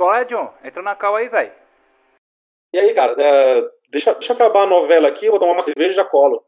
Qual é, John? Entra na cal aí, velho. E aí, cara, é, deixa, deixa eu acabar a novela aqui, eu vou tomar uma cerveja e já colo.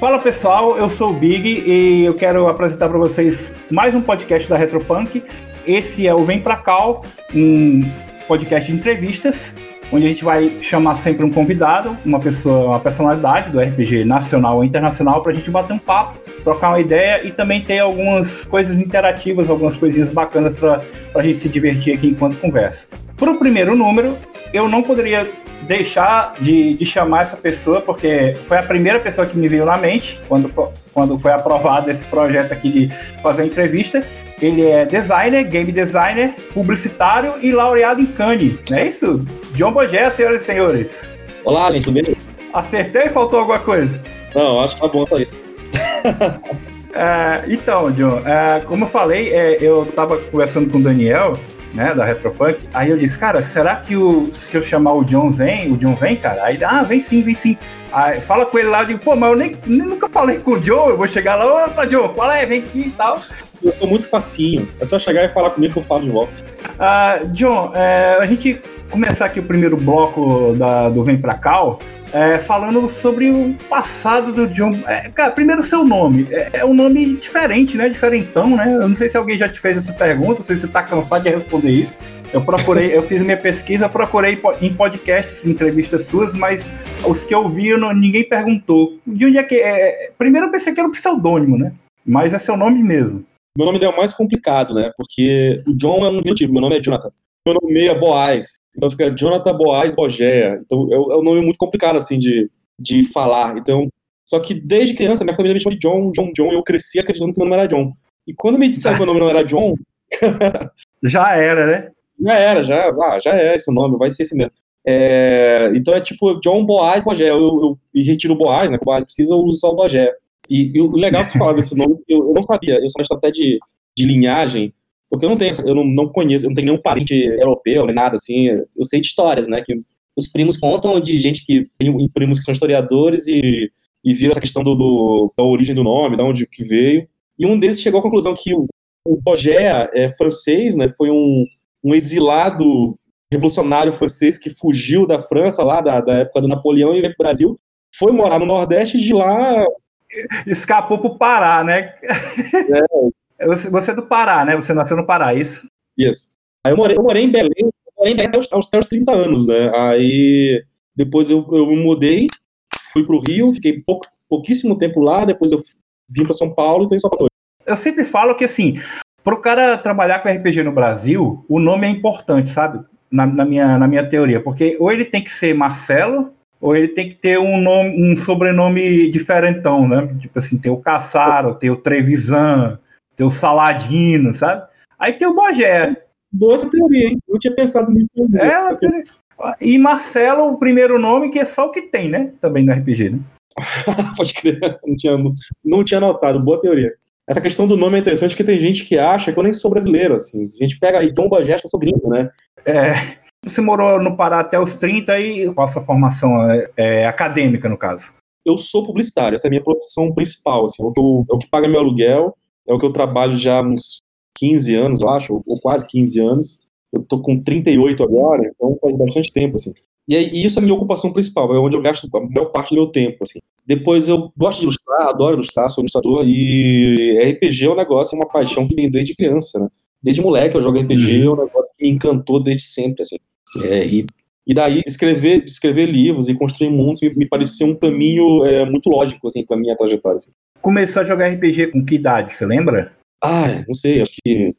Fala pessoal, eu sou o Big e eu quero apresentar para vocês mais um podcast da Retropunk. Esse é o Vem Pra Cal, um podcast de entrevistas, onde a gente vai chamar sempre um convidado, uma pessoa, uma personalidade do RPG nacional ou internacional, para a gente bater um papo, trocar uma ideia e também ter algumas coisas interativas, algumas coisinhas bacanas para a gente se divertir aqui enquanto conversa. Para o primeiro número, eu não poderia deixar de, de, chamar essa pessoa, porque foi a primeira pessoa que me veio na mente quando, quando foi aprovado esse projeto aqui de fazer a entrevista. Ele é designer, game designer, publicitário e laureado em Cannes, não é isso? John Bogé, senhoras e senhores. Olá, gente, tudo bem? Acertei faltou alguma coisa? Não, acho que tá bom só isso. é, então, John, é, como eu falei, é, eu estava conversando com o Daniel né, da Retropunk. Aí eu disse, cara, será que o, se eu chamar o John vem, o John vem, cara? Aí, ah, vem sim, vem sim. Aí fala com ele lá, eu digo, pô, mas eu nem, nem, nunca falei com o John, eu vou chegar lá, opa, John, qual é? Vem aqui e tal. Eu sou muito facinho, é só chegar e falar comigo que eu falo de volta. Ah, John, é, a gente começar aqui o primeiro bloco da, do Vem Pra Cal, é, falando sobre o passado do John. É, cara, primeiro seu nome. É, é, um nome diferente, né? Diferentão, né? Eu não sei se alguém já te fez essa pergunta, não sei se você tá cansado de responder isso. Eu procurei, eu fiz minha pesquisa, procurei em podcasts, entrevistas suas, mas os que eu vi, eu não, ninguém perguntou. De onde é que. É, primeiro eu pensei que era um pseudônimo, né? Mas é seu nome mesmo. Meu nome é o mais complicado, né? Porque o John é um motivo, meu nome é Jonathan meu nome é Boaz. Então fica Jonathan Boaz Bogéa. Então é, é, um nome muito complicado, assim, de, de falar. Então, só que desde criança, minha família me chama de John, John, John, eu cresci acreditando que meu nome era John. E quando me disseram que meu nome não era John... já era, né? Já era, já, ah, já é esse o nome, vai ser esse mesmo. É, então é tipo John Boaz Bogé. Eu, eu, eu retiro o Boaz, né? O Boaz precisa, eu uso só o Bogé. E, e, o legal que falar desse nome, eu, eu não sabia. Eu sou uma até de, de linhagem, porque eu não tenho, eu não, não conheço, eu não tenho nenhum parente europeu, nem nada assim. Eu sei de histórias, né? Que os primos contam de gente que tem primos que são historiadores e, e viram essa questão do, do, da origem do nome, de onde que veio. E um deles chegou à conclusão que o, o é francês, né? Foi um, um exilado revolucionário francês que fugiu da França lá da, da época do Napoleão e veio para o Brasil. Foi morar no Nordeste e de lá escapou para o Pará, né? É, você é do Pará, né? Você nasceu no Pará, é isso? Isso. Aí eu morei, eu morei em Belém, morei em Belém até os, até os 30 anos, né? Aí depois eu, eu me mudei, fui pro Rio, fiquei pouco, pouquíssimo tempo lá, depois eu vim para São Paulo e tô em São Paulo. Eu sempre falo que assim, pro cara trabalhar com RPG no Brasil, o nome é importante, sabe? Na, na, minha, na minha teoria, porque ou ele tem que ser Marcelo, ou ele tem que ter um nome, um sobrenome diferentão, né? Tipo assim, tem o Caçaro, tem o Trevisan, tem o Saladino, sabe? Aí tem o Bogé. Boa essa teoria, hein? Eu tinha pensado nisso. É, teoria. E Marcelo, o primeiro nome, que é só o que tem, né? Também no RPG, né? Pode crer, não tinha, não tinha notado, boa teoria. Essa questão do nome é interessante porque tem gente que acha que eu nem sou brasileiro, assim. A gente pega aí Dom Bagé, que eu sou gringo, né? É. Você morou no Pará até os 30 e qual a sua formação é, é, acadêmica, no caso? Eu sou publicitário, essa é a minha profissão principal, assim, é o que, eu, é o que paga meu aluguel é o que eu trabalho já há uns 15 anos, eu acho, ou quase 15 anos. Eu tô com 38 agora, então faz bastante tempo, assim. E, aí, isso é a minha ocupação principal, é onde eu gasto a maior parte do meu tempo, assim. Depois eu gosto de ilustrar, adoro ilustrar, sou ilustrador, e RPG é um negócio, é uma paixão que vem desde criança, né? Desde moleque eu jogo RPG, uhum. é um negócio que me encantou desde sempre, assim. É, e, e daí escrever, escrever livros e construir mundos me, me parecia um caminho é, muito lógico, assim, pra minha trajetória, assim começou a jogar RPG com que idade, você lembra? Ah, não sei, acho que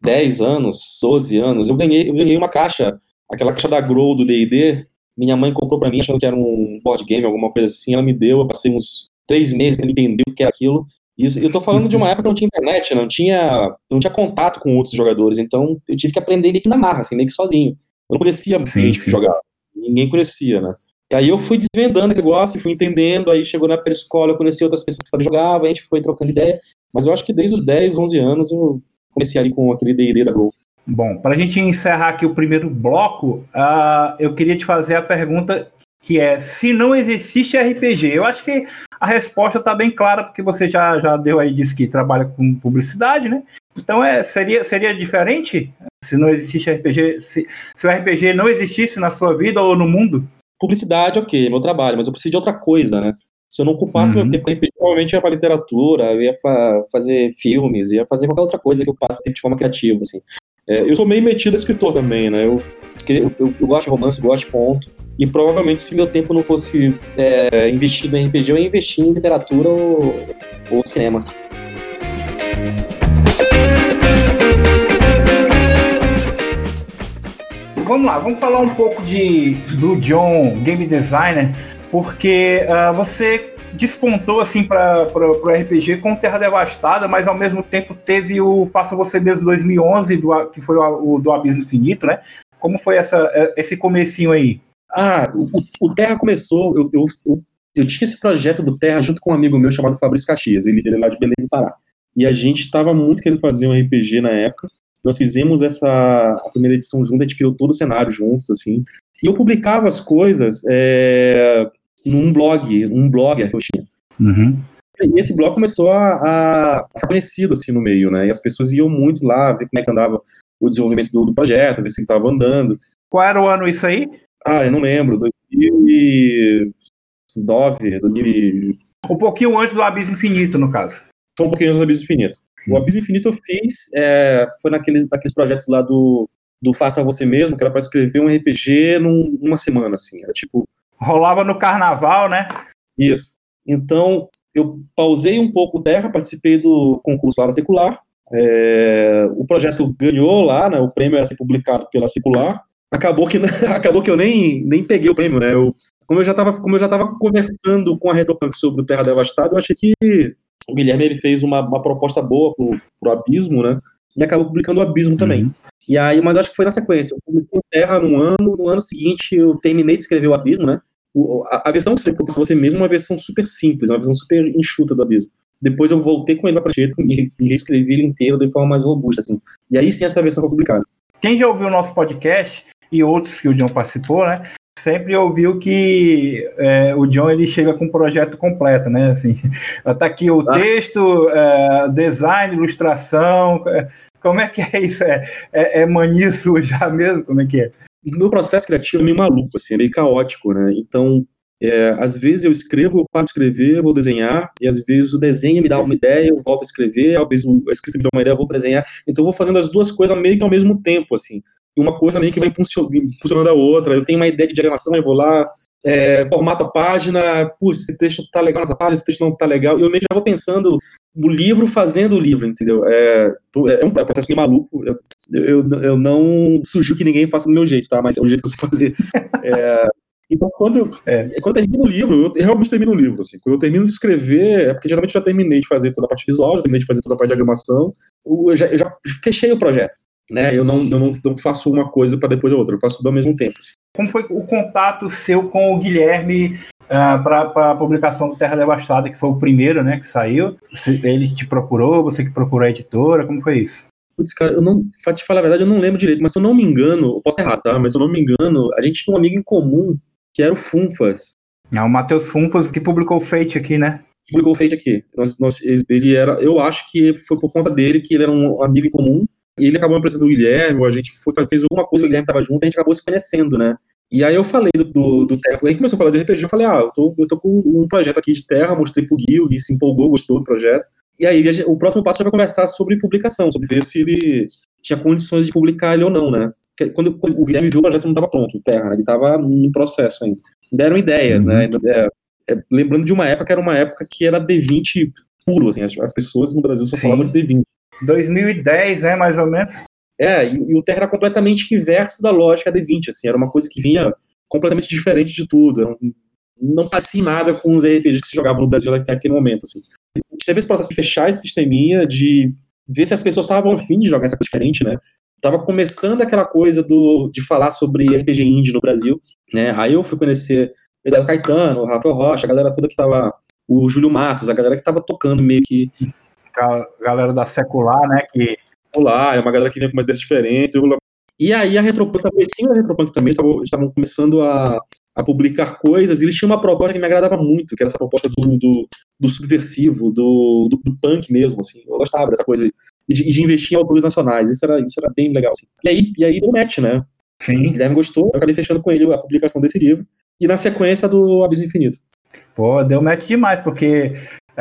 10 anos, 12 anos. Eu ganhei, eu ganhei uma caixa, aquela caixa da Grow do D&D. Minha mãe comprou para mim, achando que era um board game, alguma coisa assim. Ela me deu, eu passei uns três meses pra entender o que era aquilo. Isso, eu tô falando de uma época que não tinha internet, não tinha, não tinha contato com outros jogadores, então eu tive que aprender meio que na marra, assim, meio que sozinho. Eu não conhecia sim, gente sim. que jogava, ninguém conhecia, né? Aí eu fui desvendando o negócio, fui entendendo, aí chegou na época escola, eu conheci outras pessoas que também jogavam, a gente foi trocando ideia, mas eu acho que desde os 10, 11 anos eu comecei ali com aquele D&D da Gol. Bom, para a gente encerrar aqui o primeiro bloco, uh, eu queria te fazer a pergunta que é se não existisse RPG. Eu acho que a resposta está bem clara, porque você já, já deu aí, disse que trabalha com publicidade, né? Então é, seria, seria diferente se não existisse RPG, se, se o RPG não existisse na sua vida ou no mundo? Publicidade, ok, meu trabalho, mas eu preciso de outra coisa, né? Se eu não ocupasse uhum. meu tempo RPG, provavelmente ia para literatura, eu ia fa fazer filmes, ia fazer qualquer outra coisa que eu passe tempo de forma criativa, assim. É, eu sou meio metido a escritor também, né? Eu, eu, eu, eu gosto de romance, gosto de conto. E provavelmente, se meu tempo não fosse é, investido em RPG, eu ia investir em literatura ou, ou cinema. Vamos lá, vamos falar um pouco de, do John, game designer, porque uh, você despontou assim para o RPG com Terra Devastada, mas ao mesmo tempo teve o Faça Você Mesmo 2011, do, que foi o, o do Abismo Infinito, né? Como foi essa, esse comecinho aí? Ah, o, o Terra começou, eu, eu, eu, eu, tinha esse projeto do Terra junto com um amigo meu chamado Fabrício Caxias, ele, ele é lá de Belém do Pará. E a gente estava muito querendo fazer um RPG na época. Nós fizemos essa a primeira edição junto, a gente criou todo o cenário juntos, assim. E eu publicava as coisas é, num blog, um blogger que eu tinha. Uhum. E esse blog começou a, a, ficar conhecido assim no meio, né? E as pessoas iam muito lá ver como é que andava o desenvolvimento do, do projeto, ver se ele estava andando. Qual era o ano isso aí? Ah, eu não lembro. 2009, 2000. Um pouquinho antes do Abismo Infinito, no caso. Foi um pouquinho antes do Abismo Infinito. O Abismo Infinito eu fiz, é, foi naqueles, naqueles projetos lá do, do Faça Você Mesmo, que era para escrever um RPG num, numa semana, assim. Era tipo. Rolava no carnaval, né? Isso. Então, eu pausei um pouco Terra, participei do concurso lá na Secular. É, o projeto ganhou lá, né? O prêmio era ser publicado pela Secular. Acabou que, acabou que eu nem, nem peguei o prêmio, né? Eu, como eu já estava como eu já tava conversando com a Retropunk sobre o Terra Devastada, eu achei que o Guilherme ele fez uma, uma proposta boa pro, pro Abismo, né? E acabou publicando o Abismo também. Uhum. E aí, mas acho que foi na sequência. Eu publiquei Terra num ano, no ano seguinte eu terminei de escrever o Abismo, né? O, a, a, versão que você publicou você mesmo é uma versão super simples, uma versão super enxuta do Abismo. Depois eu voltei com ele pra prancheta e, e reescrevi ele inteiro de forma mais robusta, assim. E aí sim essa versão foi publicada. Quem já ouviu o nosso podcast e outros que o John participou, né? Sempre ouviu que é, o John ele chega com um projeto completo, né? Assim, tá aqui o ah. texto, é, design, ilustração. É, como é que é isso? É, é, é mania sua já mesmo? Como é que é? O meu processo criativo é meio maluco, assim, é meio caótico, né? Então, é, às vezes eu escrevo, eu paro de escrever, vou desenhar, e às vezes o desenho me dá uma ideia, eu volto a escrever, às vezes a escrita me dá uma ideia, eu vou desenhar. Então eu vou fazendo as duas coisas meio que ao mesmo tempo, assim uma coisa meio que vai impulsionando a outra. Eu tenho uma ideia de diagramação, eu vou lá, é, formato a página, puxa, esse texto tá legal nessa página, esse texto não tá legal, eu que já vou pensando o livro fazendo o livro, entendeu? É, é um processo meio maluco, eu, eu, eu não sugiro que ninguém faça do meu jeito, tá? Mas é o jeito que eu sei fazer. É, então, quando, é, quando eu termino o livro, eu realmente termino o livro. Assim. Quando eu termino de escrever, é porque geralmente eu já terminei de fazer toda a parte visual, já terminei de fazer toda a parte de diagramação, eu já, eu já fechei o projeto né? Eu não, eu não, não faço uma coisa para depois a outra, eu faço tudo ao mesmo tempo. Assim. Como foi o contato seu com o Guilherme uh, ah, para a publicação do Terra Devastada, que foi o primeiro, né, que saiu? Você, ele te procurou, você que procurou a editora, como foi isso? Putz, cara, eu não, pra te falar a verdade, eu não lembro direito, mas se eu não me engano, eu posso errar, tá? Mas se eu não me engano, a gente tinha um amigo em comum que era o Funfas. É o Matheus Funfas que publicou o Fate aqui, né? Publicou o Fate aqui. Nós, nós, ele era, eu acho que foi por conta dele que ele era um amigo em comum e ele acabou me apresentando o Guilherme, a gente foi, fez alguma coisa, o Guilherme estava junto, a gente acabou se conhecendo, né? E aí eu falei do, do, do Terra, aí começou a falar de RPG, eu falei, ah, eu tô, eu tô com um projeto aqui de Terra, mostrei pro Gui, o Gui se empolgou, gostou do projeto. E aí o próximo passo vai conversar sobre publicação, sobre ver se ele tinha condições de publicar ele ou não, né? Quando, quando o Guilherme viu, o projeto não estava pronto, o Terra, né? ele estava em processo ainda. Deram ideias, né? uhum. né? É, é, lembrando de uma época era uma época que era D20 puro, assim, as, as pessoas no Brasil só Sim. falavam de D20. 2010, né, mais ou menos? É, e, e, o Terra era completamente inverso da lógica D20, assim, era uma coisa que vinha completamente diferente de tudo. Não passei nada com os RPGs que se jogavam no Brasil até aquele momento, assim. A gente teve esse processo de fechar esse sisteminha, de ver se as pessoas estavam afim de jogar essa coisa diferente, né? Tava começando aquela coisa do, de falar sobre RPG indie no Brasil, né? Aí eu fui conhecer o Eduardo Caetano, o Rafael Rocha, a galera toda que tava, o Júlio Matos, a galera que tava tocando meio que... Galera da Secular, né, que Olá, é uma galera que vem com umas ideias diferentes. E aí a Retropunk, a comecinho da Retropunk também, estavam estavam começando a, a publicar coisas, e eles tinham uma proposta que me agradava muito, que era essa proposta do, do, do subversivo, do, do, do, punk mesmo, assim. Eu gostava dessa coisa e de, de, investir em autores nacionais. Isso era, isso era bem legal. Assim. E aí, e aí deu match, né? Sim. O Guilherme gostou, eu acabei fechando com ele a publicação desse livro. E na sequência do Aviso Infinito. Pô, deu match demais, porque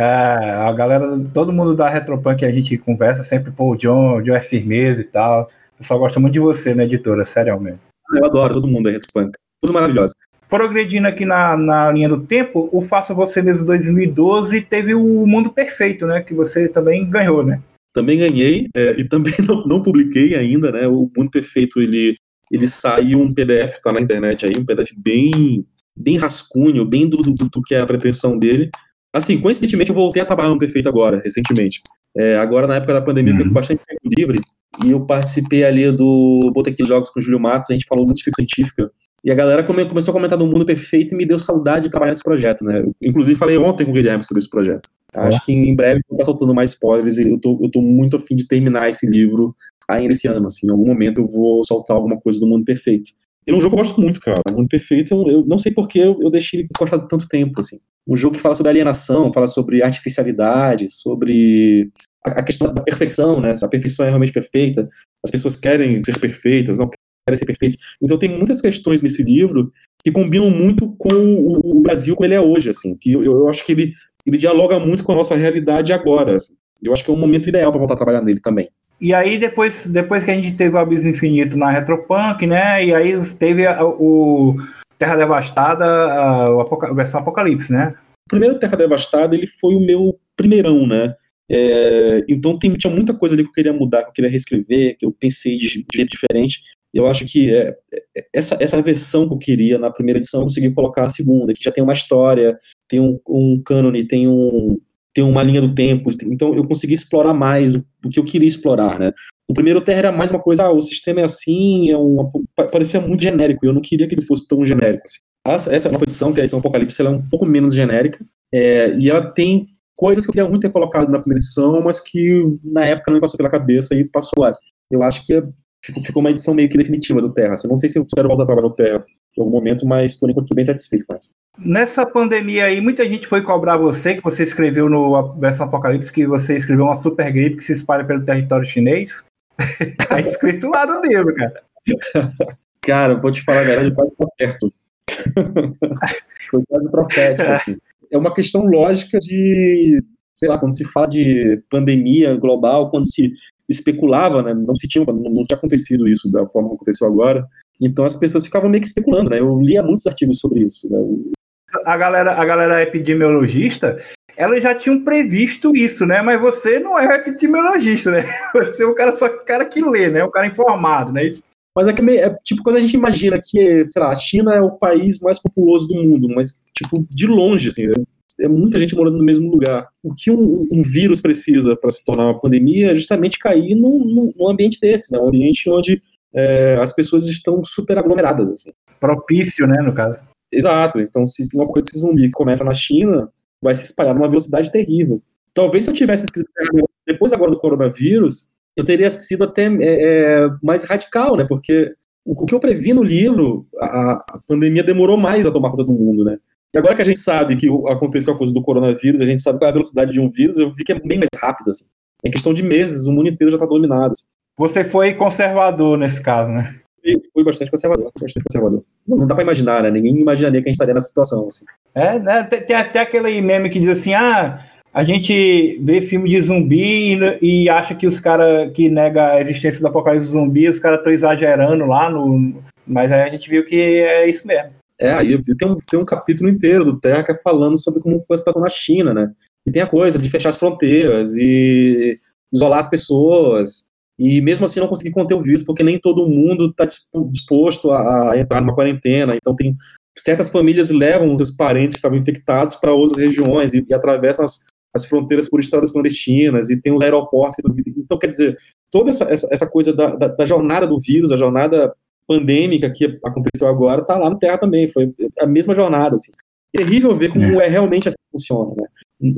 a galera, todo mundo da Retropunk que a gente conversa sempre, pô, o John, o John é firmeza e tal. O pessoal gosta muito de você, né, editora? Sério mesmo. Eu adoro todo mundo da Retropunk. Tudo maravilhoso. Progredindo aqui na, na linha do tempo, o Faça Você Mesmo 2012 teve o Mundo Perfeito, né? Que você também ganhou, né? Também ganhei é, e também não, não, publiquei ainda, né? O Mundo Perfeito ele, ele saiu um PDF, tá na internet aí, um PDF bem, bem rascunho, bem do, do, do que é a pretensão dele. Assim, coincidentemente, eu voltei a trabalhar no Perfeito agora, recentemente. É, agora, na época da pandemia, uhum. fiquei com bastante tempo livre e eu participei ali do Botequim de Jogos com o Júlio Matos, a gente falou muito de ficção científica. E a galera come, começou a comentar do Mundo Perfeito e me deu saudade de trabalhar nesse projeto, né? Eu, inclusive, falei ontem com o Guilherme sobre esse projeto. Acho que em breve eu vou estar soltando mais spoilers e eu tô, eu tô muito afim de terminar esse livro ainda esse ano, assim. Em algum momento eu vou soltar alguma coisa do Mundo Perfeito. Ele é um jogo que eu gosto muito, cara. O Mundo Perfeito, eu, eu não sei porque eu, eu deixei ele encostado tanto tempo, assim. Um jogo que fala sobre alienação, fala sobre artificialidade, sobre a, questão da perfeição, né? Se a perfeição é realmente perfeita, as pessoas querem ser perfeitas, não querem ser perfeitas. Então tem muitas questões nesse livro que combinam muito com o, Brasil como ele é hoje, assim. Que eu, eu acho que ele, ele dialoga muito com a nossa realidade agora. Assim. Eu acho que é um momento ideal para voltar a trabalhar nele também. E aí, depois, depois que a gente teve o Abismo Infinito na Retropunk, né? E aí teve o Terra Devastada, a, a, versão Apocalipse, né? O primeiro Terra Devastada, ele foi o meu primeirão, né? É, então tem, tinha muita coisa ali que eu queria mudar, que eu queria reescrever, que eu pensei de, de jeito diferente. Eu acho que é, é, essa, essa versão que eu queria na primeira edição, eu consegui colocar a segunda, que já tem uma história, tem um, um cânone, tem um, tem uma linha do tempo, então eu consegui explorar mais o, o que eu queria explorar, né? O primeiro Terra era mais uma coisa, ah, o sistema é assim, é uma, parecia muito genérico, e eu não queria que ele fosse tão genérico assim. Essa nova edição, que é a edição Apocalipse, ela é um pouco menos genérica, é, e ela tem coisas que eu queria muito ter colocado na primeira edição, mas que na época não me passou pela cabeça e passou lá. Eu acho que é, ficou uma edição meio que definitiva do Terra. Assim, eu não sei se eu quero voltar a trabalhar no Terra em algum momento, mas por enquanto estou bem satisfeito com essa. Nessa pandemia aí, muita gente foi cobrar você, que você escreveu no versão Apocalipse, que você escreveu uma super gripe que se espalha pelo território chinês. tá escrito lá no livro, cara. cara, vou te falar a verdade, quase tá certo. foi quase profético, assim. É uma questão lógica de, sei lá, quando se fala de pandemia global, quando se especulava, né? Não se tinha, não, não tinha acontecido isso da forma como aconteceu agora. Então as pessoas ficavam meio que especulando, né? Eu lia muitos artigos sobre isso. Né? A galera, a galera epidemiologista, ela já tinham previsto isso, né? Mas você não é epidemiologista, né? Você é o cara só cara que lê, né? O cara informado, né? Isso. Mas é que é, tipo quando a gente imagina que, sei lá, a China é o país mais populoso do mundo, mas tipo de longe, assim, é muita gente morando no mesmo lugar. O que um, um vírus precisa para se tornar uma pandemia é justamente cair num, num ambiente desse, né? um ambiente onde é, as pessoas estão super aglomeradas. Assim. Propício, né, no caso. Exato. Então, se um apocalipse zumbi que começa na China, vai se espalhar numa velocidade terrível. Talvez se eu tivesse escrito depois agora do coronavírus, eu teria sido até é, é, mais radical, né? Porque o, que eu previ no livro, a, a pandemia demorou mais a tomar conta do mundo, né? E agora que a gente sabe que aconteceu a coisa do coronavírus, a gente sabe qual é a velocidade de um vírus, eu vi que é bem mais rápido, assim. Em questão de meses, o mundo inteiro já está dominado. Assim. Você foi conservador nesse caso, né? Fui bastante conservador, bastante conservador. Não, não, dá pra imaginar, né? Ninguém imaginaria que a gente estaria nessa situação, assim. É, né? Tem, tem, até aquele meme que diz assim, ah, a gente vê filme de zumbi e, e acha que os caras que nega a existência do apocalipse zumbi, os caras estão exagerando lá no... Mas aí a gente viu que é isso mesmo. É, aí tem um, tem um capítulo inteiro do Terra é falando sobre como foi a situação na China, né? E tem a coisa de fechar as fronteiras e isolar as pessoas, e mesmo assim não conseguir conter o vírus, porque nem todo mundo está disposto a, a, entrar numa quarentena. Então tem certas famílias levam os parentes que estavam infectados para outras regiões e, e atravessam as, as, fronteiras por estradas clandestinas e tem os aeroportos. Então, quer dizer, toda essa, essa, essa coisa da, da, da, jornada do vírus, a jornada pandêmica que aconteceu agora, está lá no Terra também. Foi a mesma jornada. Assim. terrível ver como é, é realmente assim que funciona, né?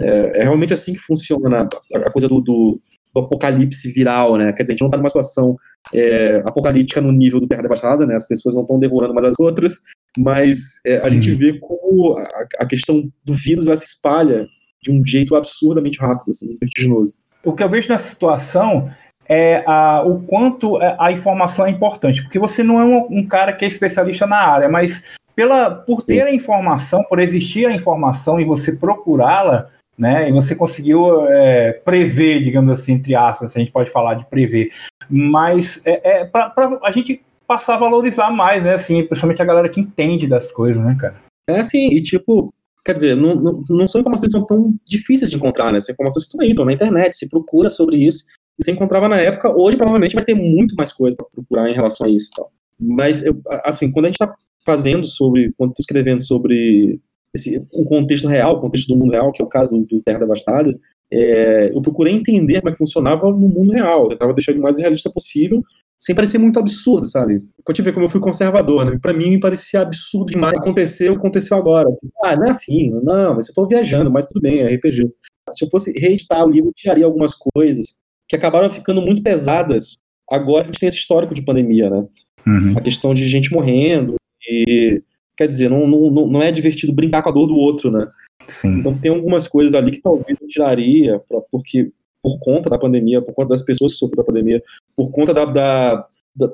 É, é, realmente assim que funciona a, coisa do, do, do, apocalipse viral, né? Quer dizer, a gente não está numa situação é, apocalíptica no nível do Terra Devastada, né? As pessoas não estão devorando umas as outras, mas é, a uhum. gente vê como a, a, questão do vírus ela se espalha de um jeito absurdamente rápido, assim, vertiginoso. O que eu vejo nessa situação é a, o quanto a informação é importante, porque você não é um, um cara que é especialista na área, mas pela, por Sim. ter a informação, por existir a informação e você procurá-la, né, e você conseguiu é, prever, digamos assim, entre aspas, a gente pode falar de prever, mas é, é para a gente passar a valorizar mais, né, assim, principalmente a galera que entende das coisas, né, cara. É assim, e tipo, quer dizer, não, não, não são informações que são tão difíceis de encontrar, né, são informações que estão aí, estão na internet, se procura sobre isso, e você encontrava na época, hoje provavelmente vai ter muito mais coisa para procurar em relação a isso tal. Mas, eu, assim, quando a gente está fazendo sobre, quando estou escrevendo sobre esse, um contexto real, o contexto do mundo real, que é o caso do, Terra Devastada, é, eu procurei entender como é que funcionava no mundo real. Eu tentava deixar o mais realista possível, sem parecer muito absurdo, sabe? Pode ver como eu fui conservador, né? Pra mim, me parecia absurdo demais. Aconteceu, aconteceu agora. Ah, não é assim, não, mas eu tô viajando, mas tudo bem, é RPG. Se eu fosse reeditar o livro, eu tiraria algumas coisas que acabaram ficando muito pesadas. Agora a gente tem esse histórico de pandemia, né? Uhum. A questão de gente morrendo, e, quer dizer, não, não, não é divertido brincar com a dor do outro, né? Sim. Então tem algumas coisas ali que talvez eu tiraria, pra, porque por conta da pandemia, por conta das pessoas que sofreram da pandemia, por conta da, da,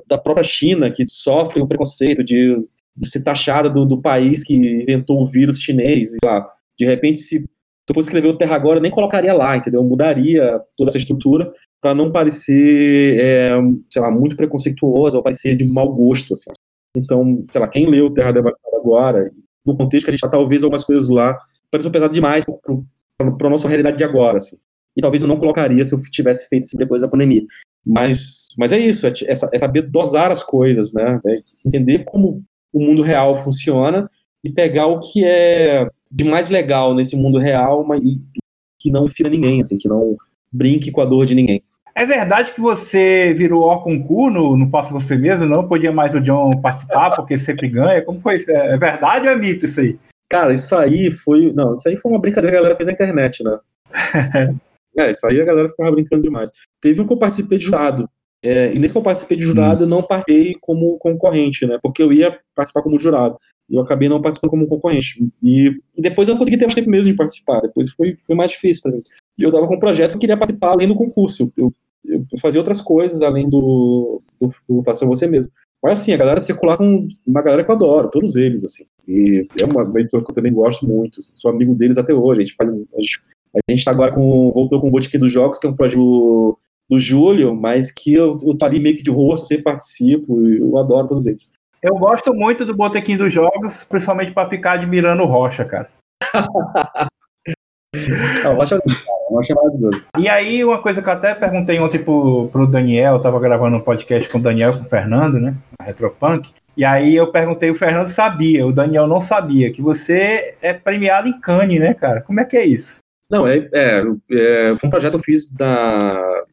da própria China, que sofre o preconceito de, de ser taxada do, do, país que inventou o vírus chinês, lá. De repente, se, se eu fosse escrever o Terra agora, eu nem colocaria lá, entendeu? Eu mudaria toda essa estrutura para não parecer, é, sei lá, muito preconceituosa ou parecer de mau gosto, assim. Então, sei lá, quem leu Terra Devastada agora, no contexto que a gente está, talvez algumas coisas lá pareçam pesado demais para a nossa realidade de agora, assim. E talvez eu não colocaria se eu tivesse feito isso depois da pandemia. Mas, mas é isso, é, é, saber dosar as coisas, né? É entender como o mundo real funciona e pegar o que é de mais legal nesse mundo real mas, e que não fira ninguém, assim, que não brinque com a dor de ninguém. É verdade que você virou Orconcu no, no Faça Você Mesmo? Não podia mais o John participar porque sempre ganha? Como foi isso? É, é verdade ou é mito isso aí? Cara, isso aí foi. Não, isso aí foi uma brincadeira que a galera fez na internet, né? é, isso aí a galera ficava brincando demais. Teve um que eu participei de jurado. É, e nesse que eu participei de jurado, hum. eu não participei como concorrente, né? Porque eu ia participar como jurado. E eu acabei não participando como concorrente. E, e, depois eu não consegui ter mais tempo mesmo de participar. Depois foi, foi mais difícil pra mim. E eu tava com um projeto que eu queria participar além do concurso. Eu fazia outras coisas além do, do, do Faça Você Mesmo. Mas assim, a galera circular com uma galera que eu adoro, todos eles, assim. E é uma editora que eu também gosto muito, assim, sou amigo deles até hoje. A gente faz. A gente, a gente tá agora com. Voltou com o Botiquim dos Jogos, que é um projeto do, Júlio, mas que eu, eu tô ali meio que de rosto, sempre participo, e eu adoro todos eles. Eu gosto muito do Botequim dos Jogos, principalmente para ficar admirando o Rocha, cara. Não, Rocha, Rocha maravilhoso. E aí, uma coisa que eu até perguntei ontem pro, pro Daniel, eu tava gravando um podcast com o Daniel com o Fernando, né? A Retropunk. E aí eu perguntei, o Fernando sabia, o Daniel não sabia, que você é premiado em Cannes, né, cara? Como é que é isso? Não, é, é, é foi um projeto que eu fiz da.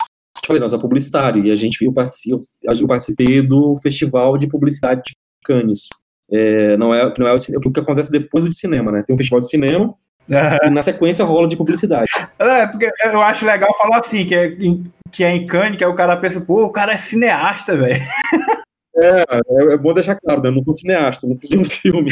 Te falei, nós é publicitário, e a gente, eu, participei, eu participei do Festival de Publicidade de Cannes. É, não é, não é o, o que acontece depois do de cinema, né? Tem um festival de cinema, e na sequência rola de publicidade. É, porque eu acho legal falar assim, que é, que é em Cannes, que aí o cara pensa, pô, o cara é cineasta, velho. É, é, é, bom deixar claro, né? Eu não sou cineasta, não fiz um filme.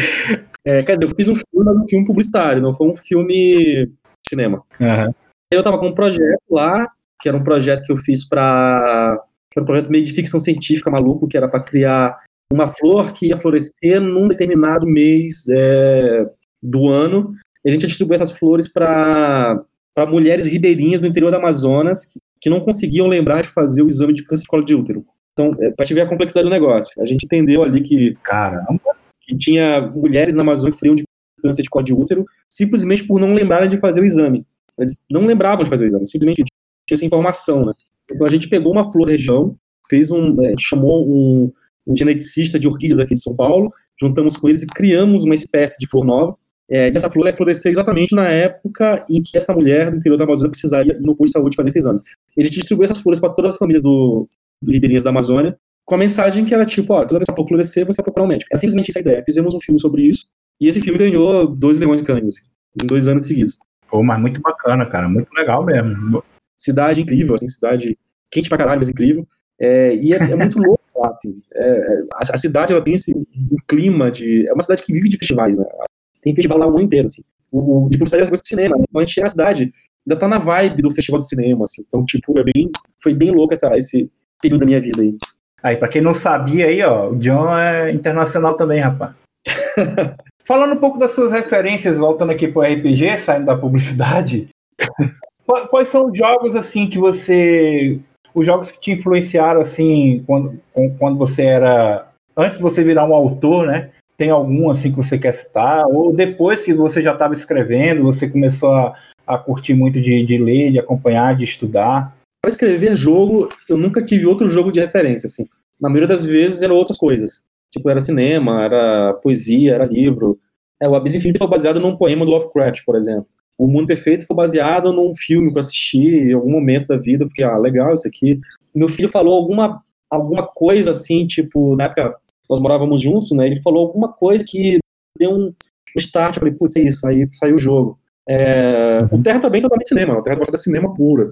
É, quer dizer, eu fiz um filme, mas um filme publicitário, não foi um filme cinema. Uhum. Eu tava com um projeto lá, que era um projeto que eu fiz pra. Que era um projeto meio de ficção científica maluco, que era para criar uma flor que ia florescer num determinado mês é, do ano a gente distribuiu essas flores para mulheres ribeirinhas do interior do Amazonas que, que, não conseguiam lembrar de fazer o exame de câncer de colo de útero. Então, é, para te ver a complexidade do negócio, a gente entendeu ali que, caramba, que tinha mulheres na Amazônia que de câncer de colo de útero simplesmente por não lembrarem de fazer o exame. Eles não lembravam de fazer o exame, simplesmente tinha essa informação, né? Então a gente pegou uma flor região, fez um, é, chamou um, um geneticista de orquídeas aqui de São Paulo, juntamos com eles e criamos uma espécie de flor nova, é, essa flor ia florescer exatamente na época em que essa mulher do interior da Amazônia precisaria ir no posto de saúde fazer esse exame. Ele distribuiu essas flores para todas as famílias do, do ribeirinhas da Amazônia, com a mensagem que era tipo, ó, toda vez que a flor florescer, você vai procurar um médico. É simplesmente essa ideia. Fizemos um filme sobre isso, E esse filme ganhou dois Leões de Cannes, assim, em dois anos seguidos. Pô, mas muito bacana, cara, muito legal mesmo. Cidade incrível, assim, cidade quente pra caralho, mas incrível. É, e é, é muito louco, assim. É, a, a, cidade, ela tem esse um clima de... É uma cidade que vive de festivais, né? Tem festival lá o ano inteiro, assim. O, o de publicidade é coisa de cinema, né? Então a gente chega na cidade, ainda tá na vibe do festival de cinema, assim. Então, tipo, é bem, foi bem louco essa, esse período da minha vida aí. Aí, pra quem não sabia aí, ó, o John é internacional também, rapaz. Falando um pouco das suas referências, voltando aqui pro RPG, saindo da publicidade, quais são os jogos, assim, que você... Os jogos que te influenciaram, assim, quando, quando você era... Antes de você virar um autor, né? Tem algum, assim, que você quer citar? Ou depois que você já estava escrevendo, você começou a, a curtir muito de, de ler, de acompanhar, de estudar? Para escrever jogo, eu nunca tive outro jogo de referência, assim. Na maioria das vezes eram outras coisas. Tipo, era cinema, era poesia, era livro. É, o Abismo Infinito foi baseado num poema do Lovecraft, por exemplo. O Mundo Perfeito foi baseado num filme que eu assisti em algum momento da vida. Eu fiquei, ah, legal isso aqui. Meu filho falou alguma, alguma coisa assim, tipo, na época nós morávamos juntos, né? Ele falou alguma coisa que deu um start. Eu falei, putz, é isso. Aí saiu o jogo. É, o Terra também é totalmente cinema. O Terra é cinema pura.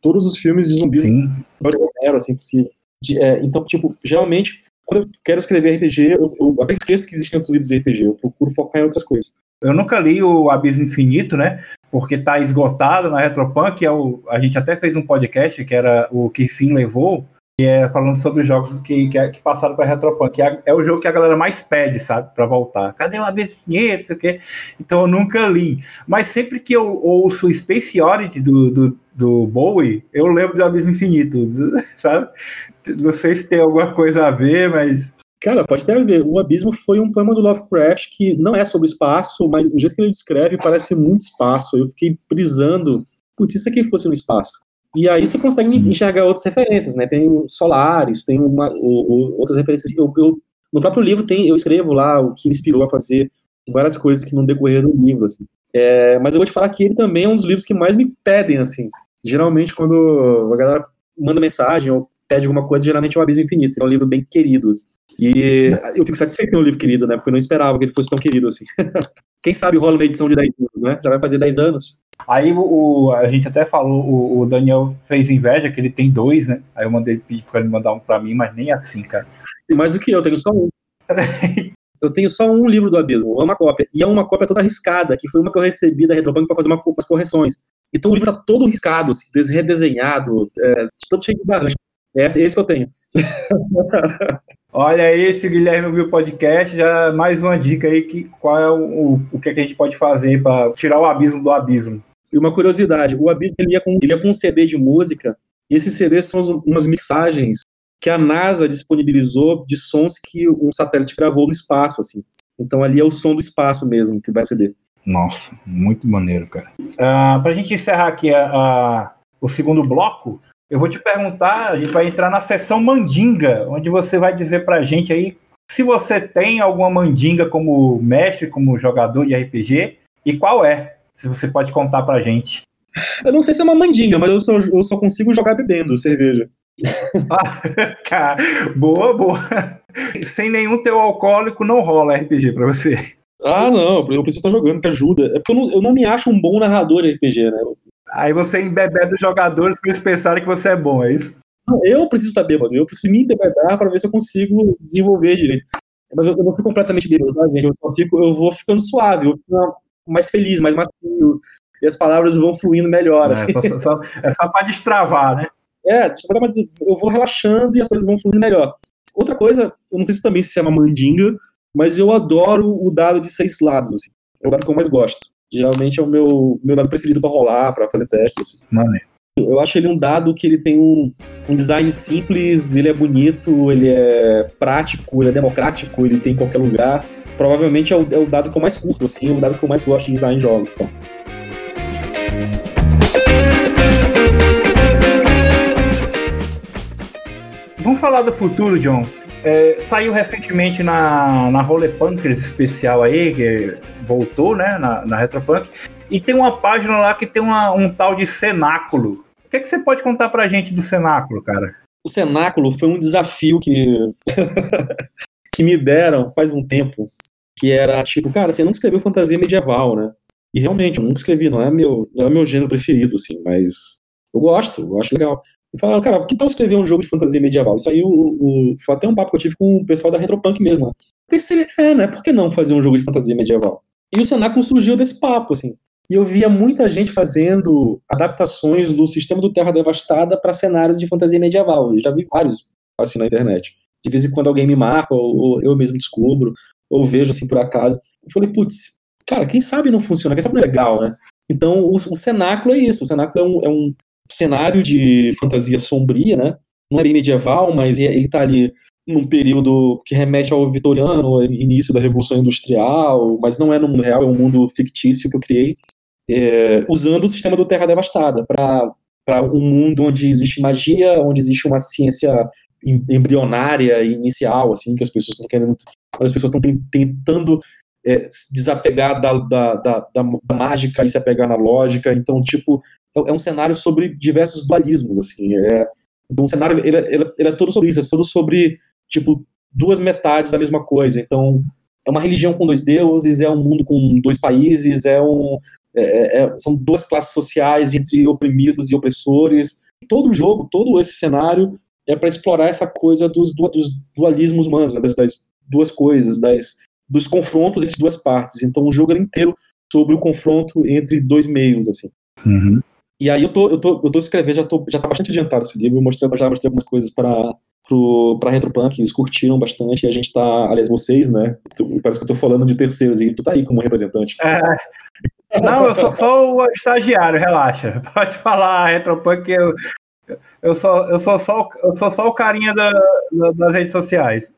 Todos os filmes de zumbi. Sim. Romero, assim, possível. É, então, tipo, geralmente, quando eu quero escrever RPG, eu, eu até esqueço que existem outros livros de RPG. Eu procuro focar em outras coisas. Eu nunca li o Abismo Infinito, né? Porque tá esgotado na Retropunk. É o, a gente até fez um podcast que era o que sim levou, que é falando sobre os jogos que, que, que passaram para Retropunk. Que é, é, o jogo que a galera mais pede, sabe? para voltar. Cadê o Abismo Infinito? Não sei o quê. Então eu nunca li. Mas sempre que eu ouço Space Oddity do, do, do Bowie, eu lembro do Abismo Infinito, sabe? Não sei se tem alguma coisa a ver, mas Cara, pode ter a ver. O Abismo foi um poema do Lovecraft que não é sobre espaço, mas o jeito que ele descreve parece muito espaço. Eu fiquei prisando, putz, isso aqui fosse um espaço. E aí você consegue enxergar outras referências, né? Tem Solares, tem uma, o, o, outras referências. Eu, eu, no próprio livro tem, eu escrevo lá o que me inspirou a fazer várias coisas que não decorrer do livro, assim. É, mas eu vou te falar que ele também é um dos livros que mais me pedem, assim. Geralmente, quando a galera manda mensagem ou pede alguma coisa, geralmente é o Abismo Infinito. É um livro bem querido. Assim. E eu fico satisfeito com o livro querido, né? Porque eu não esperava que ele fosse tão querido assim. Quem sabe rola uma edição de 10 anos, né? Já vai fazer 10 anos. Aí o, a gente até falou, o, o, Daniel fez inveja, que ele tem dois, né? Aí eu mandei pra ele mandar um pra mim, mas nem assim, cara. Tem mais do que eu, tenho só um. eu tenho só um livro do Abismo, uma cópia. E é uma cópia toda arriscada, que foi uma que eu recebi da Retropunk para fazer uma, umas correções. Então o livro tá todo riscado, assim, redesenhado, é, todo cheio de barranco. É esse, esse que eu tenho. Olha esse Guilherme viu podcast, já mais uma dica aí que qual é o, o que, é que a gente pode fazer para tirar o abismo do abismo. E uma curiosidade, o abismo ele ia com, ele ia com um CD de música, e esses CDs são umas mixagens que a NASA disponibilizou de sons que um satélite gravou no espaço, assim. Então ali é o som do espaço mesmo que vai CD. Nossa, muito maneiro, cara. Uh, pra gente encerrar aqui a, a, o segundo bloco, eu vou te perguntar, a gente vai entrar na sessão mandinga, onde você vai dizer pra gente aí se você tem alguma mandinga como mestre, como jogador de RPG, e qual é, se você pode contar pra gente. Eu não sei se é uma mandinga, mas eu só, eu só consigo jogar bebendo cerveja. ah, cara, boa, boa. Sem nenhum teu alcoólico não rola RPG pra você. Ah, não, eu preciso estar jogando, que ajuda. É porque eu não, eu não me acho um bom narrador de RPG, né? Aí você embebeda os jogadores para eles pensarem que você é bom, é isso? Eu preciso estar bêbado, eu preciso me embebedar para ver se eu consigo desenvolver direito. Mas eu, eu não fico completamente bêbado, tá, gente? Eu, fico, eu vou ficando suave, eu fico mais feliz, mais macio, e as palavras vão fluindo melhor. É, assim. só, só, é só para destravar, né? É, eu vou relaxando e as coisas vão fluindo melhor. Outra coisa, eu não sei se também se chama mandinga, mas eu adoro o dado de seis lados, assim. É o dado que eu mais gosto. Geralmente é o meu, meu dado preferido para rolar, para fazer testes. Assim. Eu acho ele um dado que ele tem um, um design simples, ele é bonito, ele é prático, ele é democrático, ele tem em qualquer lugar. Provavelmente é o, é o dado que eu mais curto, assim, é o dado que eu mais gosto de design em jogos. Então. Vamos falar do futuro, John. É, saiu recentemente na, na Role Punkers especial aí, que voltou, né, na, na Retropunk, e tem uma página lá que tem uma, um tal de cenáculo. O que, é que você pode contar pra gente do cenáculo, cara? O cenáculo foi um desafio que, que me deram faz um tempo. que era tipo, cara, você não escreveu fantasia medieval, né? E realmente, eu nunca escrevi, não é meu, não é meu gênero preferido, assim, mas eu gosto, eu acho legal. E falaram, cara, que tal escrever um jogo de fantasia medieval? Isso aí o, o, foi até um papo que eu tive com o pessoal da Retropunk mesmo. Né? Pensei, é, né? Por que não fazer um jogo de fantasia medieval? E o Cenáculo surgiu desse papo, assim. E eu via muita gente fazendo adaptações do sistema do Terra Devastada para cenários de fantasia medieval. Eu já vi vários assim na internet. De vez em quando alguém me marca, ou, ou eu mesmo descubro, ou vejo assim por acaso. Eu falei, putz, cara, quem sabe não funciona, quem sabe não é legal, né? Então o, o cenáculo é isso. O cenáculo é um, é um cenário de fantasia sombria, né? Não é bem medieval, mas ele está ali num período que remete ao vitoriano, início da Revolução Industrial, mas não é no mundo real, é um mundo fictício que eu criei, é, usando o sistema do Terra Devastada para um mundo onde existe magia, onde existe uma ciência embrionária inicial, assim, que as pessoas estão querendo, as pessoas estão tentando é, desapegar da, da, da, da, mágica e se apegar na lógica. Então, tipo, é, é um cenário sobre diversos dualismos, assim. É, então, um cenário, ele, ele, ele, é todo sobre isso, é todo sobre, tipo, duas metades da mesma coisa. Então, é uma religião com dois deuses, é um mundo com dois países, é um, é, é, são duas classes sociais entre oprimidos e opressores. Todo o jogo, todo esse cenário é para explorar essa coisa dos, dos dualismos humanos, né, das, das, duas coisas, das, dos confrontos entre duas partes. Então o jogo era inteiro sobre o confronto entre dois meios, assim. Uhum. E aí eu tô, eu tô, eu tô escrevendo, já, tô, já tá bastante adiantado esse livro, eu mostrei, já mostrei algumas coisas para para Retropunk, eles curtiram bastante, e a gente tá, aliás, vocês, né, parece que eu tô falando de terceiros, e tu tá aí como representante. É. Não, eu sou só o estagiário, relaxa, pode falar, Retropunk, eu, eu, sou, eu, sou só, eu sou só o carinha da, da, das redes sociais.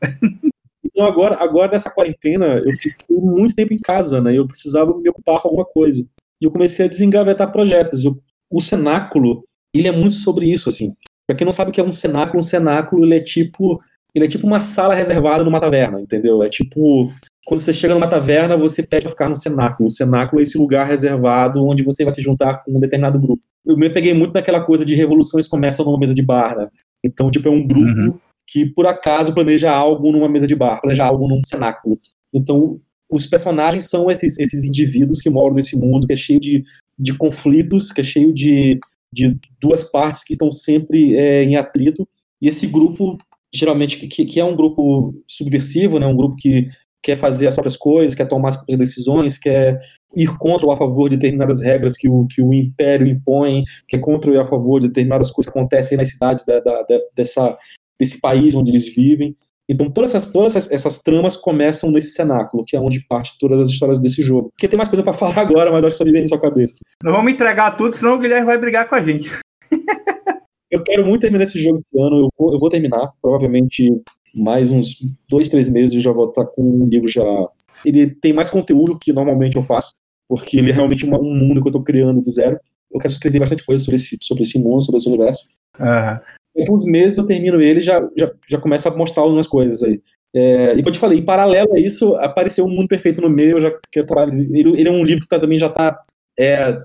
Então agora, agora nessa quarentena, eu fiquei muito tempo em casa, né, eu precisava me ocupar com alguma coisa, e eu comecei a desengavetar projetos, eu, o cenáculo, ele é muito sobre isso, assim, Pra quem não sabe o que é um cenáculo, um cenáculo ele é tipo. Ele é tipo uma sala reservada numa taverna, entendeu? É tipo. Quando você chega numa taverna, você pede pra ficar no cenáculo. O cenáculo é esse lugar reservado onde você vai se juntar com um determinado grupo. Eu me peguei muito naquela coisa de revoluções começam numa mesa de bar, né? Então, tipo, é um grupo uhum. que por acaso planeja algo numa mesa de bar, planeja algo num cenáculo. Então, os personagens são esses, esses indivíduos que moram nesse mundo que é cheio de, de conflitos, que é cheio de, de duas partes que estão sempre é, em atrito, e esse grupo, geralmente, que, que é um grupo subversivo, né, um grupo que quer fazer as próprias coisas, quer tomar as próprias decisões, quer ir contra ou a favor de determinadas regras que o, que o império impõe, quer contra ou a favor de determinadas coisas que acontecem nas cidades da, da, da, dessa, desse país onde eles vivem. Então todas essas, todas essas, essas, tramas começam nesse cenáculo, que é onde parte todas as histórias desse jogo. Porque tem mais coisa para falar agora, mas acho que só me vem na sua cabeça. Não vamos entregar tudo, senão o Guilherme vai brigar com a gente. eu quero muito terminar esse jogo esse ano, eu vou, eu vou terminar, provavelmente mais uns dois, três meses eu já vou estar com um livro já... Ele tem mais conteúdo que normalmente eu faço, porque ele é realmente uma, um mundo que eu estou criando do zero. Eu quero escrever bastante coisa sobre esse, sobre esse mundo, sobre esse universo. Uhum daqui uns meses eu termino ele e já, já, já começa a mostrar algumas coisas aí. É, e como eu te falei, em paralelo a isso, apareceu um mundo perfeito no meio, já que ele, ele é um livro que tá, também já está é,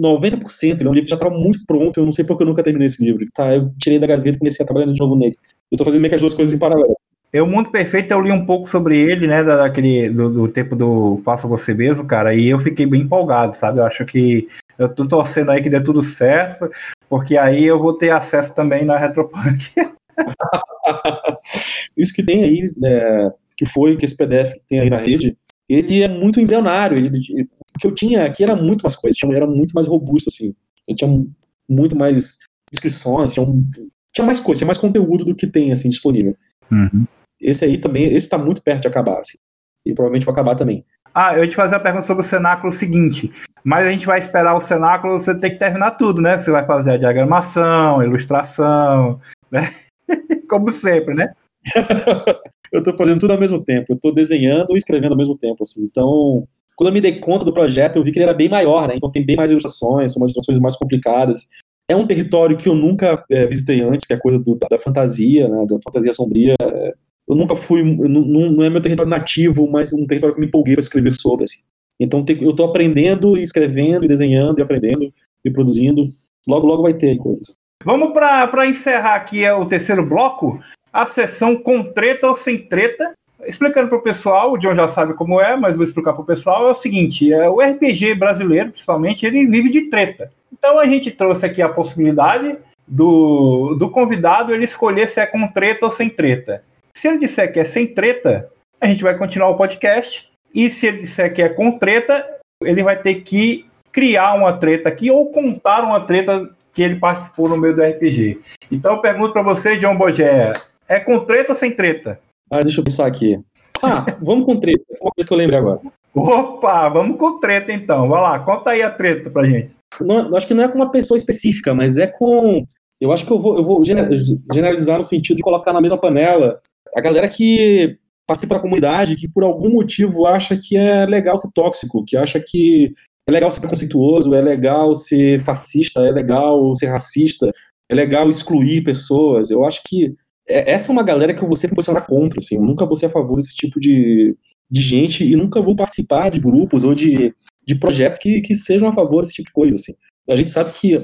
90%, ele é um livro que já está muito pronto, eu não sei porque eu nunca terminei esse livro. Tá, eu tirei da gaveta e comecei a trabalhar de novo nele. Eu estou fazendo meio que as duas coisas em paralelo. É o Mundo Perfeito, eu li um pouco sobre ele, né, daquele, do, do tempo do Faça Você Mesmo, cara, e eu fiquei bem empolgado, sabe? Eu acho que eu tô torcendo aí que dê tudo certo, porque aí eu vou ter acesso também na Retropunk. Isso que tem aí, né, que foi, que esse PDF tem aí na rede, ele é muito embrionário. Ele, o que eu tinha aqui era muito mais coisas, era muito mais robusto, assim. Eu tinha muito mais inscrições, tinha, um, tinha mais coisa, tinha mais conteúdo do que tem, assim, disponível. Uhum. Esse aí também, esse está muito perto de acabar, assim. E provavelmente vai acabar também. Ah, eu te fazer a pergunta sobre o cenáculo seguinte. Mas a gente vai esperar o cenáculo, você tem que terminar tudo, né? Você vai fazer a diagramação, a ilustração, né? Como sempre, né? eu estou fazendo tudo ao mesmo tempo. Eu estou desenhando e escrevendo ao mesmo tempo, assim. Então, quando eu me dei conta do projeto, eu vi que ele era bem maior, né? Então tem bem mais ilustrações, são ilustrações mais complicadas. É um território que eu nunca é, visitei antes, que é a coisa do, da fantasia, né? Da fantasia sombria. É, eu nunca fui, não, não é meu território nativo, mas um território que me empolguei para escrever sobre, assim. Então eu estou aprendendo, e escrevendo, e desenhando, e aprendendo, e produzindo. Logo, logo vai ter coisas. Vamos para encerrar aqui o terceiro bloco, a sessão com treta ou sem treta. explicando para o pessoal, o John já sabe como é, mas vou explicar para o pessoal, é o seguinte, é, o RPG brasileiro, principalmente, ele vive de treta. Então a gente trouxe aqui a possibilidade do, do convidado ele escolher se é com treta ou sem treta. Se ele disser que é sem treta, a gente vai continuar o podcast. E se ele disser que é com treta, ele vai ter que criar uma treta aqui ou contar uma treta que ele participou no meio do RPG. Então eu pergunto para você, John Bogé, é com treta ou sem treta? Ah, deixa eu pensar aqui. Ah, vamos com treta. Uma coisa que eu lembrei agora. Opa, vamos com treta então. Vai lá, conta aí a treta pra gente. Não, acho que não é com uma pessoa específica, mas é com. Eu acho que eu vou, eu vou generalizar no sentido de colocar na mesma panela a galera que participa da comunidade, que por algum motivo acha que é legal ser tóxico, que acha que é legal ser preconceituoso, é legal ser fascista, é legal ser racista, é legal excluir pessoas. Eu acho que é, essa é uma galera que eu vou sempre posicionar contra, assim, eu nunca vou ser a favor desse tipo de, de gente e nunca vou participar de grupos ou de, de projetos que, que sejam a favor desse tipo de coisa, assim. A gente sabe que,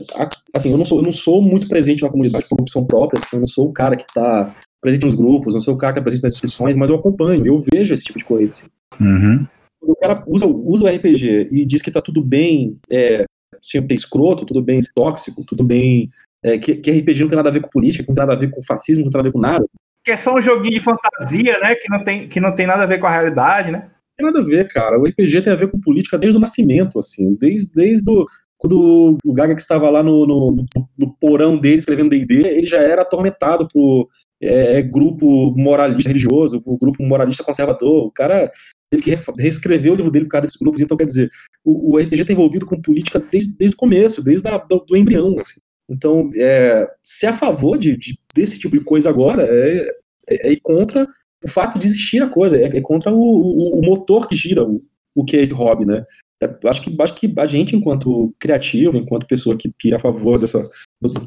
assim, eu não sou, eu não sou muito presente na comunidade por opção própria, assim, eu não sou o cara que está presente nos grupos, não sou o cara que está presente nas discussões, mas eu acompanho, eu vejo esse tipo de coisa, assim. Uhum. Quando o cara usa, usa o RPG e diz que tá tudo bem é, sem ter escroto, tudo bem tóxico, tudo bem é, que, que RPG não tem nada a ver com política, não tem nada a ver com fascismo, não tem nada a ver com nada. Que é só um joguinho de fantasia, né? Que não tem, que não tem nada a ver com a realidade, né? Não tem nada a ver, cara. O RPG tem a ver com política desde o nascimento, assim. Desde, desde o, quando o Gaga que estava lá no, no, no porão dele escrevendo D&D, ele já era atormentado por é, grupo moralista religioso, por grupo moralista conservador. O cara teve que reescrever o livro dele por causa desses grupos. Então, quer dizer, o, o RPG está envolvido com política desde, desde o começo, desde a, do, do embrião, assim. Então, é, ser a favor de, de, desse tipo de coisa agora é, é, é, contra o fato de existir a coisa, é, é contra o, o, o, motor que gira o, o que é esse hobby, né? É, acho, que, acho que a gente, enquanto criativo, enquanto pessoa que, que é a favor dessa,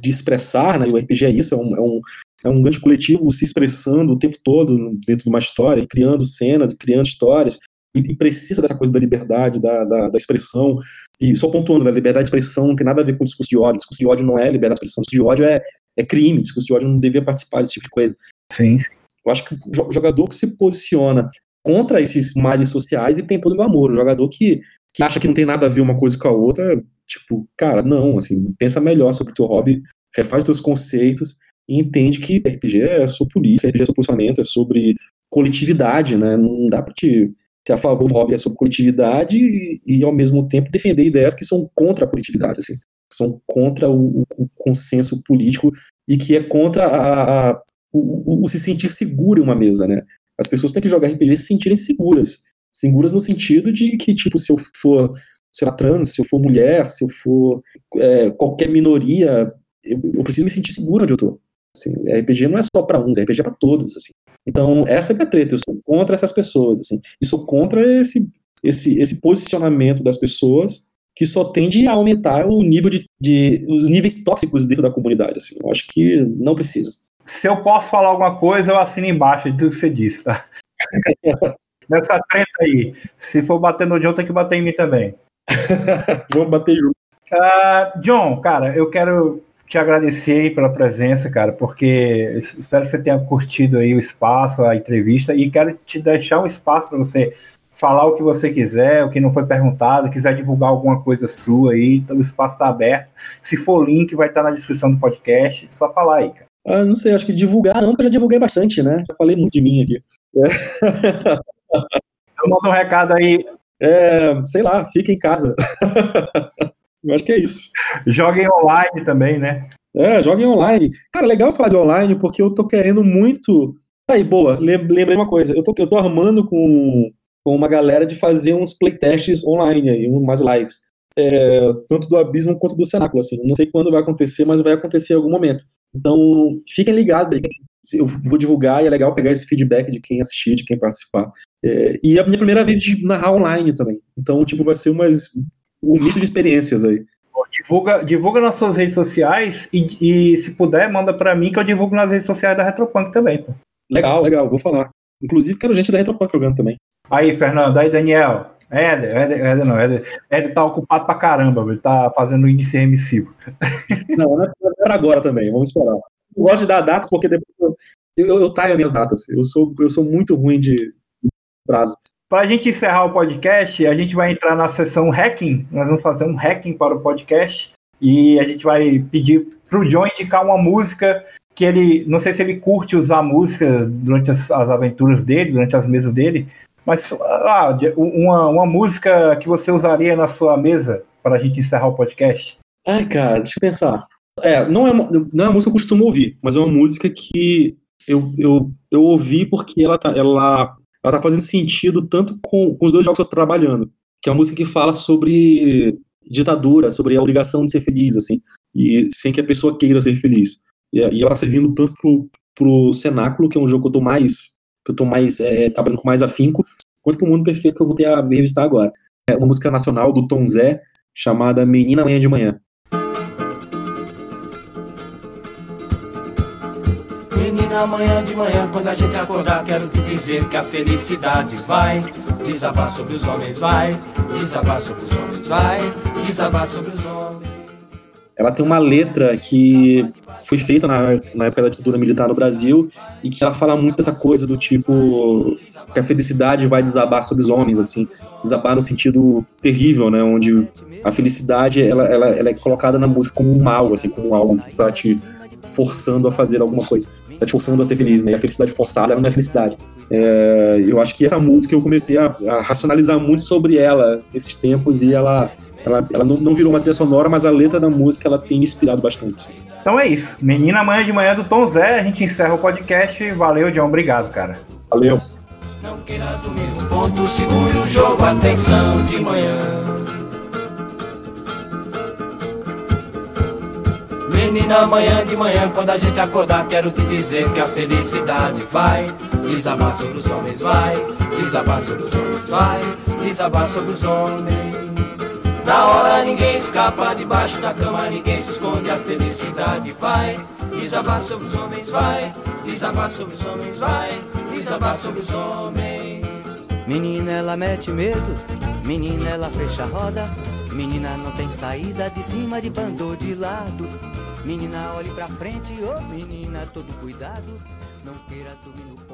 de expressar, né, o RPG é isso, é um, é, um, é um grande coletivo se expressando o tempo todo dentro de uma história, criando cenas, criando histórias, e, precisa dessa coisa da liberdade, da, da, da, expressão. E só pontuando, a liberdade de expressão não tem nada a ver com discurso de ódio. Discurso de ódio não é liberdade de expressão. Discurso de ódio é, é crime. Discurso de ódio não devia participar desse tipo de coisa. Sim. Eu acho que o jogador que se posiciona contra esses males sociais e tem todo o amor. O jogador que, que acha que não tem nada a ver uma coisa com a outra, tipo, cara, não, assim, pensa melhor sobre o teu hobby, refaz teus conceitos e entende que RPG é sobre política, RPG é sobre posicionamento, é sobre coletividade, né? Não dá pra te ser a favor do hobby é sobre coletividade e, e, ao mesmo tempo, defender ideias que são contra a coletividade, assim, são contra o, o consenso político e que é contra a, a o, o, se sentir seguro em uma mesa, né? As pessoas têm que jogar RPG se sentirem seguras. Seguras no sentido de que, tipo, se eu for, sei lá, trans, se eu for mulher, se eu for é, qualquer minoria, eu, eu, preciso me sentir seguro onde eu tô. Assim, RPG não é só para uns, RPG é para todos, assim. Então, essa é a minha treta. Eu sou contra essas pessoas, assim. E sou contra esse, esse, esse posicionamento das pessoas que só tende a aumentar o nível de, de os níveis tóxicos dentro da comunidade, assim. Eu acho que não precisa. Se eu posso falar alguma coisa, eu assino embaixo de tudo que você disse, tá? Nessa treta aí. Se for bater no John, tem que bater em mim também. Vamos bater junto. Uh, John, cara, eu quero te agradecer aí pela presença, cara, porque espero que você tenha curtido aí o espaço, a entrevista, e quero te deixar um espaço para você falar o que você quiser, o que não foi perguntado, quiser divulgar alguma coisa sua aí, então o espaço está aberto. Se for link, vai estar tá na descrição do podcast, só falar aí, cara. Ah, não sei, acho que divulgar não, porque eu já divulguei bastante, né? Já falei muito de mim aqui. É. Então manda um recado aí. É, sei lá, fica em casa. Eu acho que é isso. Joguem online também, né? É, joguem online. Cara, legal falar de online, porque eu tô querendo muito. Aí, boa, lembrei uma coisa. Eu tô, eu tô armando com, com uma galera de fazer uns playtests online aí, umas lives. É, tanto do Abismo quanto do Cenáculo, assim. Não sei quando vai acontecer, mas vai acontecer em algum momento. Então, fiquem ligados aí. Eu vou divulgar e é legal pegar esse feedback de quem assistir, de quem participar. É, e é a minha primeira vez de narrar online também. Então, tipo, vai ser umas um misto de experiências aí. Divulga, divulga nas suas redes sociais e, e se puder, manda para mim que eu divulgo nas redes sociais da Retropunk também. Pô. Legal, legal, vou falar. Inclusive, quero gente da Retropunk jogando também. Aí, Fernando, aí, Daniel. Éder, Éder, Éder não, Éder, Éder tá ocupado pra caramba, ele tá fazendo índice remissivo. Não, não é para agora também, vamos esperar. Eu gosto de dar datas porque depois eu, eu, eu as minhas datas. Eu sou, eu sou muito ruim de, prazo. Para a gente encerrar o podcast, a gente vai entrar na sessão hacking. Nós vamos fazer um hacking para o podcast e a gente vai pedir para o John indicar uma música que ele, não sei se ele curte usar música durante as, as aventuras dele, durante as mesas dele, mas ah, uma, uma música que você usaria na sua mesa para a gente encerrar o podcast. Ai, cara, deixa eu pensar. É, não é, uma, não é uma música que eu costumo ouvir, mas é uma música que eu, eu, eu ouvi porque ela tá, ela, ela tá fazendo sentido tanto com, com os dois jogos que eu tô trabalhando. Que é uma música que fala sobre ditadura, sobre a obrigação de ser feliz, assim, e sem que a pessoa queira ser feliz. E, ela tá servindo tanto pro, pro Cenáculo, que é um jogo que eu tô mais, que eu tô mais, é, trabalhando com mais afinco, quanto pro Mundo Perfeito, que eu vou ter a revistar agora. É uma música nacional do Tom Zé, chamada Menina Manhã de Manhã. Menina, amanhã de manhã, quando a gente acordar, quero te dizer que a felicidade vai desabar sobre os homens, vai desabar sobre os homens, vai desabar sobre os homens. Ela tem uma letra que foi feita na, na época da ditadura militar no Brasil e que ela fala muito essa coisa do tipo que a felicidade vai desabar sobre os homens, assim, desabar no sentido terrível, né, onde a felicidade ela, ela, ela é colocada na música como um mal, assim, como algo que tá te forçando a fazer alguma coisa, tá te forçando a ser feliz, né, e a felicidade forçada não é felicidade. É, eu acho que essa música eu comecei a, a racionalizar muito sobre ela nesses tempos e ela ela, ela não, não, virou uma trilha sonora, mas a letra da música ela tem inspirado bastante. Então é isso. Menina Manhã de Manhã do Tom Zé, a gente encerra o podcast. Valeu, John. Obrigado, cara. Valeu. Não queira dormir no ponto, segure o jogo, atenção de manhã. Menina, amanhã de manhã, quando a gente acordar, quero te dizer que a felicidade vai desabar sobre os homens, vai desabar sobre os homens, vai desabar sobre os homens. Na hora ninguém escapa, debaixo da cama ninguém se esconde, a felicidade vai desabar sobre os homens, vai desabar sobre os homens, vai desabar sobre os homens. Menina, ela mete medo, menina, ela fecha a roda, menina não tem saída de cima de bando de lado. Menina, olhe pra frente, ô oh, menina, todo cuidado, não queira dormir no.